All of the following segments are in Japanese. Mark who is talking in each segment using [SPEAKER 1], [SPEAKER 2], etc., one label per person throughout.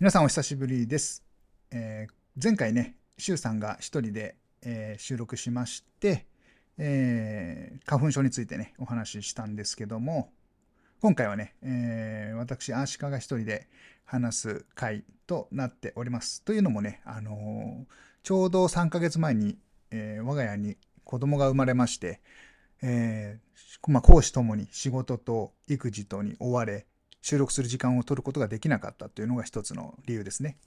[SPEAKER 1] 皆さんお久しぶりです。えー前回ね、シュウさんが一人で、えー収録しまして、えー花粉症についてね、お話ししたんですけども、今回はね、えー私、アーシカが一人で話す回となっております。というのもね、あのーちょうど3ヶ月前に、えー我が家に子供が生まれまして、えーまあ、講師ともに仕事と育児とに追われ、収録する時間を取ることができなかったというのが一つの理由ですね。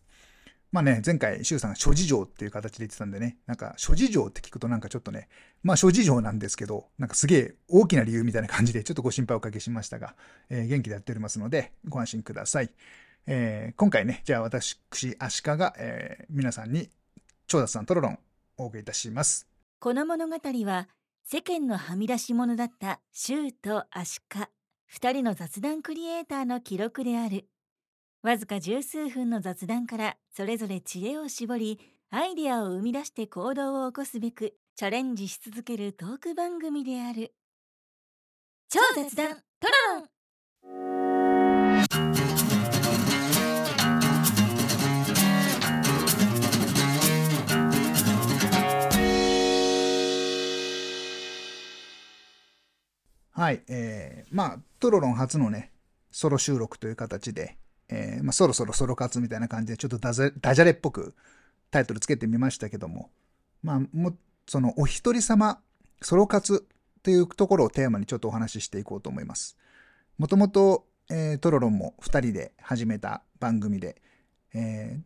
[SPEAKER 1] まあね、前回、周さんが諸事情っていう形で言ってたんでね、なんか諸事情って聞くとなんかちょっとね、まあ諸事情なんですけど、なんかすげえ大きな理由みたいな感じでちょっとご心配をおかけしましたが、えー元気でやっておりますので、ご安心ください。えー今回ね、じゃあ私、アシカが、えー皆さんに、長達さんトロロンお送りいたします。
[SPEAKER 2] この物語は世間のはみ出し者だったシューとアシカ2人の雑談クリエイターの記録である。わずか十数分の雑談からそれぞれ知恵を絞りアイデアを生み出して行動を起こすべくチャレンジし続けるトーク番組である。超雑談トロロン。
[SPEAKER 1] はい、えー、まあ、トロロン初のね、ソロ収録という形で、えーまあ、そろそろソロ活みたいな感じで、ちょっとダジャレっぽくタイトルつけてみましたけども、まあ、も、その、お一人様、ソロ活というところをテーマにちょっとお話ししていこうと思います。もともと、えートロロンも二人で始めた番組で、えー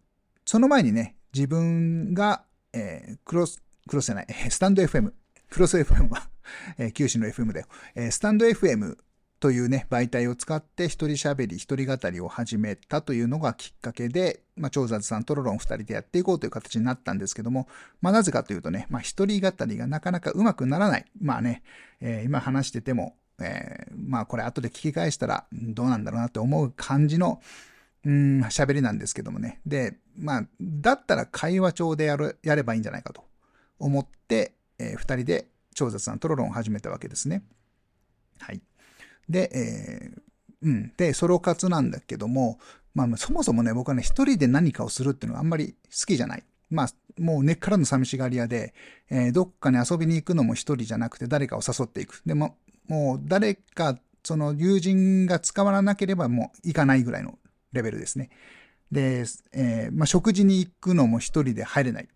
[SPEAKER 1] その前にね、自分が、えークロス、クロスじゃない、スタンド FM、クロス FM は、えー九州の FM だよ。えースタンド FM というね、媒体を使って一人喋り、一人語りを始めたというのがきっかけで、まあ、長雑さん、トロロン二人でやっていこうという形になったんですけども、まあ、なぜかというとね、まあ、一人語りがなかなかうまくならない。まあね、えー今話してても、えーまあ、これ後で聞き返したら、どうなんだろうなって思う感じの、うん、喋りなんですけどもね。で、まあ、だったら会話帳でやる、やればいいんじゃないかと思って、えー二人で超雑談トロロンを始めたわけですね。はい。で、えーうん。で、ソロ活なんだけども、まあ、そもそもね、僕はね、一人で何かをするっていうのはあんまり好きじゃない。まあ、もう根っからの寂しがり屋で、えーどっかに遊びに行くのも一人じゃなくて誰かを誘っていく。でも、もう誰か、その友人が使わなければもう行かないぐらいのレベルですね。で、えーまあ、食事に行くのも一人で入れない。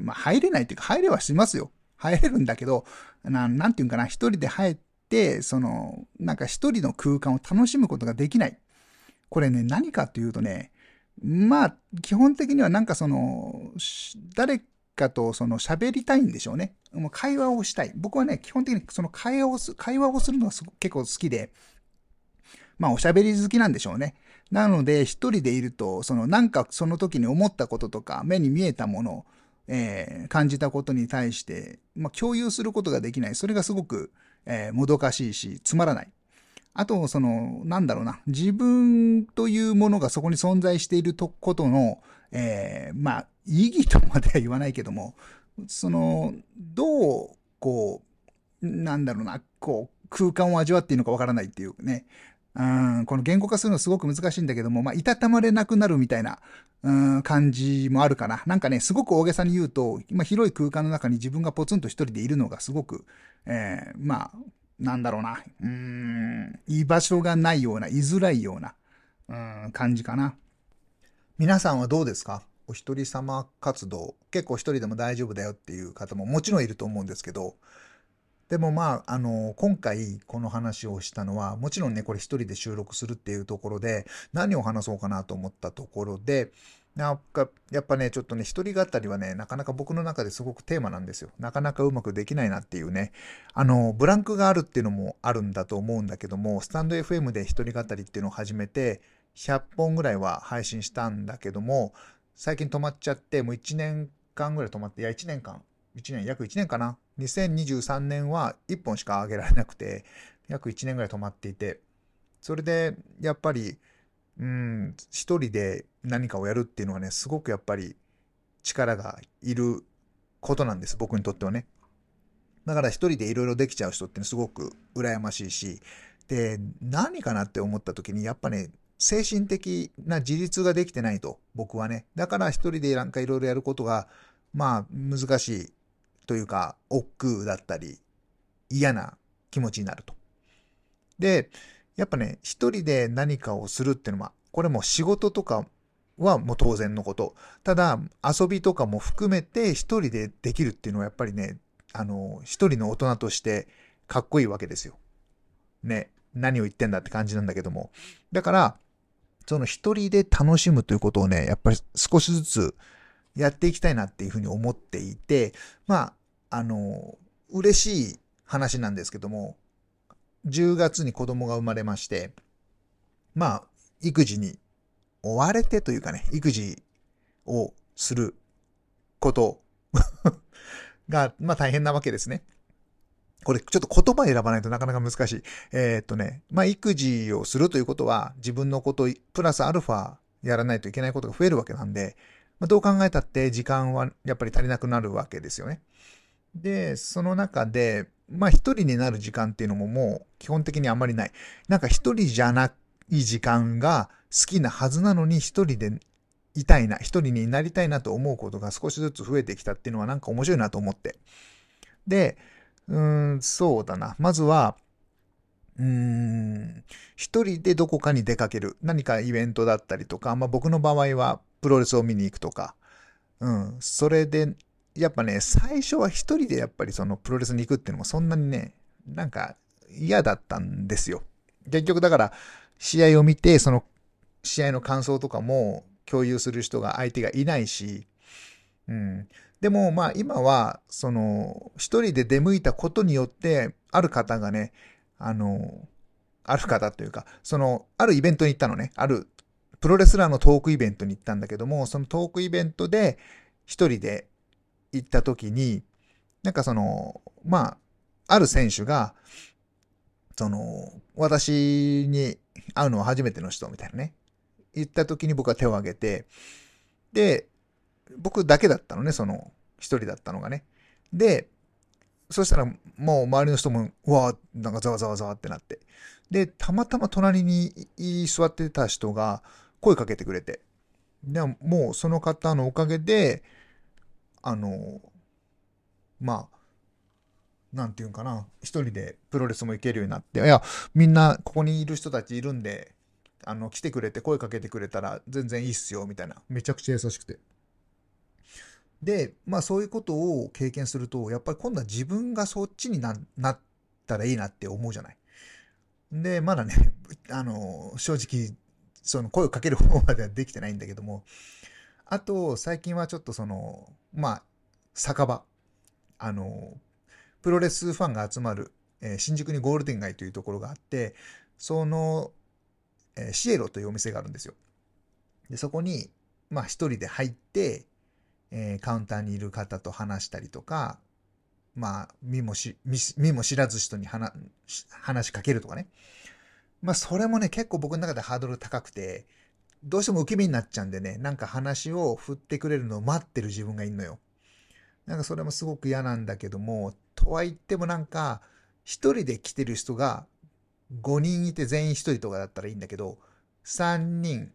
[SPEAKER 1] まあ、入れないっていうか、入れはしますよ。入れるんだけど、ななんていうんかな、一人で入って、その、なんか一人の空間を楽しむことができない。これね、何かっていうとね、まあ、基本的にはなんかその、誰かとその喋りたいんでしょうね。もう会話をしたい。僕はね、基本的にその会話をす、会話をするのが結構好きで、まあ、おしゃべり好きなんでしょうね。なので、一人でいると、その、なんかその時に思ったこととか、目に見えたもの、えー感じたことに対して、まあ、共有することができない。それがすごく、えーもどかしいし、つまらない。あと、その、なんだろうな、自分というものがそこに存在しているとことの、えーまあ、意義とまでは言わないけども、その、どう、こう、なんだろうな、こう、空間を味わっていいのかわからないっていうね。うん、この言語化するのすごく難しいんだけども、まあ、いたたまれなくなるみたいな、うん、感じもあるかな。なんかね、すごく大げさに言うと、今広い空間の中に自分がポツンと一人でいるのがすごく、えーまあ、なんだろうな、うん、居場所がないような、居づらいような、うん、感じかな。皆さんはどうですか？お一人様活動、結構一人でも大丈夫だよっていう方ももちろんいると思うんですけど、でもまあ、あの、今回この話をしたのは、もちろんね、これ一人で収録するっていうところで、何を話そうかなと思ったところで、なんか、やっぱね、ちょっとね、一人語りはね、なかなか僕の中ですごくテーマなんですよ。なかなかうまくできないなっていうね。あの、ブランクがあるっていうのもあるんだと思うんだけども、スタンド FM で一人語りっていうのを始めて、100本ぐらいは配信したんだけども、最近止まっちゃって、もう1年間ぐらい止まって、いや、1年間、1年、約1年かな。2023年は1本しか上げられなくて、約1年ぐらい止まっていて、それで、やっぱり、うん、一人で何かをやるっていうのはね、すごくやっぱり力がいることなんです、僕にとってはね。だから一人でいろいろできちゃう人ってすごく羨ましいし、で、何かなって思った時に、やっぱね、精神的な自立ができてないと、僕はね。だから一人でなんかいろいろやることが、まあ難しいというか、億劫だったり、嫌な気持ちになると。で、やっぱね、一人で何かをするっていうのは、これも仕事とかはもう当然のこと。ただ、遊びとかも含めて一人でできるっていうのはやっぱりね、あの、一人の大人としてかっこいいわけですよ。ね、何を言ってんだって感じなんだけども。だから、その一人で楽しむということをね、やっぱり少しずつやっていきたいなっていうふうに思っていて、まあ、あの、嬉しい話なんですけども、10月に子供が生まれまして、まあ、育児に追われてというかね、育児をすること が、まあ大変なわけですね。これちょっと言葉選ばないとなかなか難しい。えー、っとね、まあ育児をするということは自分のことプラスアルファやらないといけないことが増えるわけなんで、まあ、どう考えたって時間はやっぱり足りなくなるわけですよね。で、その中で、まあ一人になる時間っていうのももう基本的にあんまりない。なんか一人じゃない時間が好きなはずなのに一人でいたいな、一人になりたいなと思うことが少しずつ増えてきたっていうのはなんか面白いなと思って。で、うーん、そうだな。まずは、うーん、一人でどこかに出かける。何かイベントだったりとか、まあ僕の場合はプロレスを見に行くとか、うん、それで、やっぱね、最初は一人でやっぱりそのプロレスに行くっていうのもそんなにね、なんか嫌だったんですよ。結局だから、試合を見て、その試合の感想とかも共有する人が相手がいないし、うん。でもまあ今は、その、一人で出向いたことによって、ある方がね、あの、ある方というか、その、あるイベントに行ったのね。ある、プロレスラーのトークイベントに行ったんだけども、そのトークイベントで一人で行った時に、なんかその、まあ、ある選手が、その、私に会うのは初めての人みたいなね。言った時に僕は手を挙げて、で、僕だけだったのね、その、一人だったのがね。で、そしたらもう周りの人も、うわなんかざわざわざわってなって。で、たまたま隣に座ってた人が声かけてくれて。でも、もうその方のおかげで、あの、まあ、なんていうんかな、一人でプロレスも行けるようになって、いや、みんなここにいる人たちいるんで、あの、来てくれて声かけてくれたら全然いいっすよ、みたいな。めちゃくちゃ優しくて。で、まあそういうことを経験すると、やっぱり今度は自分がそっちになったらいいなって思うじゃない。で、まだね、あの、正直、その声をかける方まではできてないんだけども、あと、最近はちょっとその、まあ、酒場。あの、プロレスファンが集まる、えー、新宿にゴールデン街というところがあって、その、えー、シエロというお店があるんですよ。で、そこに、まあ一人で入って、えー、カウンターにいる方と話したりとか、まあ、見もし、見も知らず人に話、話しかけるとかね。まあ、それもね、結構僕の中でハードル高くて、どうしても受け身になっちゃうんでね、なんか話を振ってくれるのを待ってる自分がいるのよ。なんかそれもすごく嫌なんだけども、とは言ってもなんか、一人で来てる人が5人いて全員1人とかだったらいいんだけど、3人、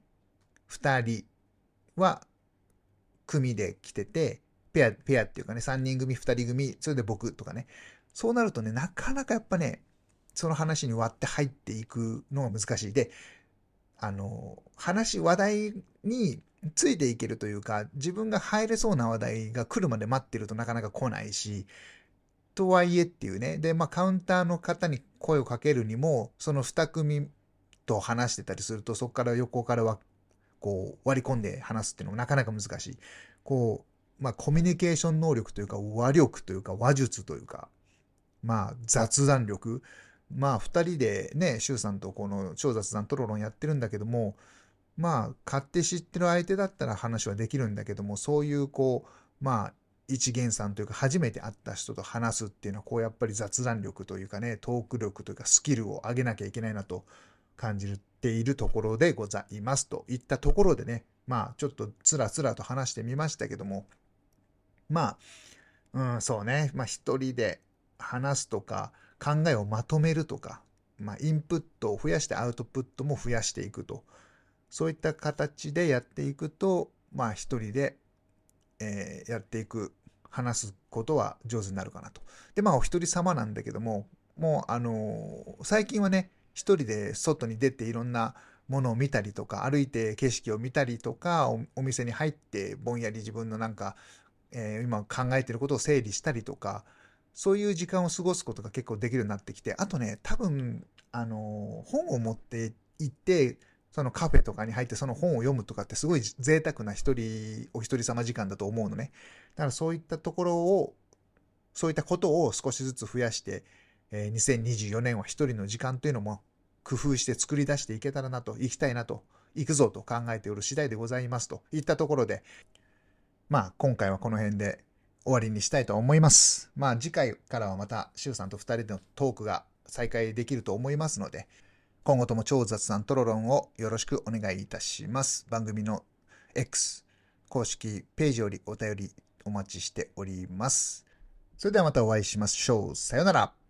[SPEAKER 1] 2人は組で来てて、ペア、ペアっていうかね、3人組、2人組、それで僕とかね。そうなるとね、なかなかやっぱね、その話に割って入っていくのが難しい。で、あの、話、話題についていけるというか、自分が入れそうな話題が来るまで待ってるとなかなか来ないし、とはいえっていうね。で、まあカウンターの方に声をかけるにも、その2組と話してたりすると、そこから横からは、こう割り込んで話すっていうのもなかなか難しい。こう、まあコミュニケーション能力というか、和力というか、話術というか、まあ雑談力。まあ2人でね、周さんとこの超雑談トロロンやってるんだけども、まあ勝手知ってる相手だったら話はできるんだけども、そういうこう、まあ一元さんというか初めて会った人と話すっていうのはこうやっぱり雑談力というかねトーク力というかスキルを上げなきゃいけないなと感じているところでございますといったところでねまあちょっとつらつらと話してみましたけどもまあうんそうね。まあ一人で話すとか考えをまとめるとかまあインプットを増やしてアウトプットも増やしていくとそういった形でやっていくと、まあ一人で、えーやっていく、話すことは上手になるかなと。で、まあお一人様なんだけども、もうあのー最近はね、一人で外に出ていろんなものを見たりとか、歩いて景色を見たりとか、お店に入ってぼんやり自分のなんか、えー今考えてることを整理したりとか、そういう時間を過ごすことが結構できるようになってきて、あとね、多分、あの本を持って行って、そのカフェとかに入ってその本を読むとかってすごい贅沢な一人、お一人様時間だと思うのね。だからそういったところを、そういったことを少しずつ増やして、えー2024年は一人の時間というのも工夫して作り出していけたらなと、行きたいなと、行くぞと考えておる次第でございますといったところで、まあ今回はこの辺で終わりにしたいと思います。まあ次回からはまた、シュウさんと二人でのトークが再開できると思いますので、今後とも超雑談トロロンをよろしくお願いいたします。番組の X 公式ページよりお便りお待ちしております。それではまたお会いしましょう。さようなら。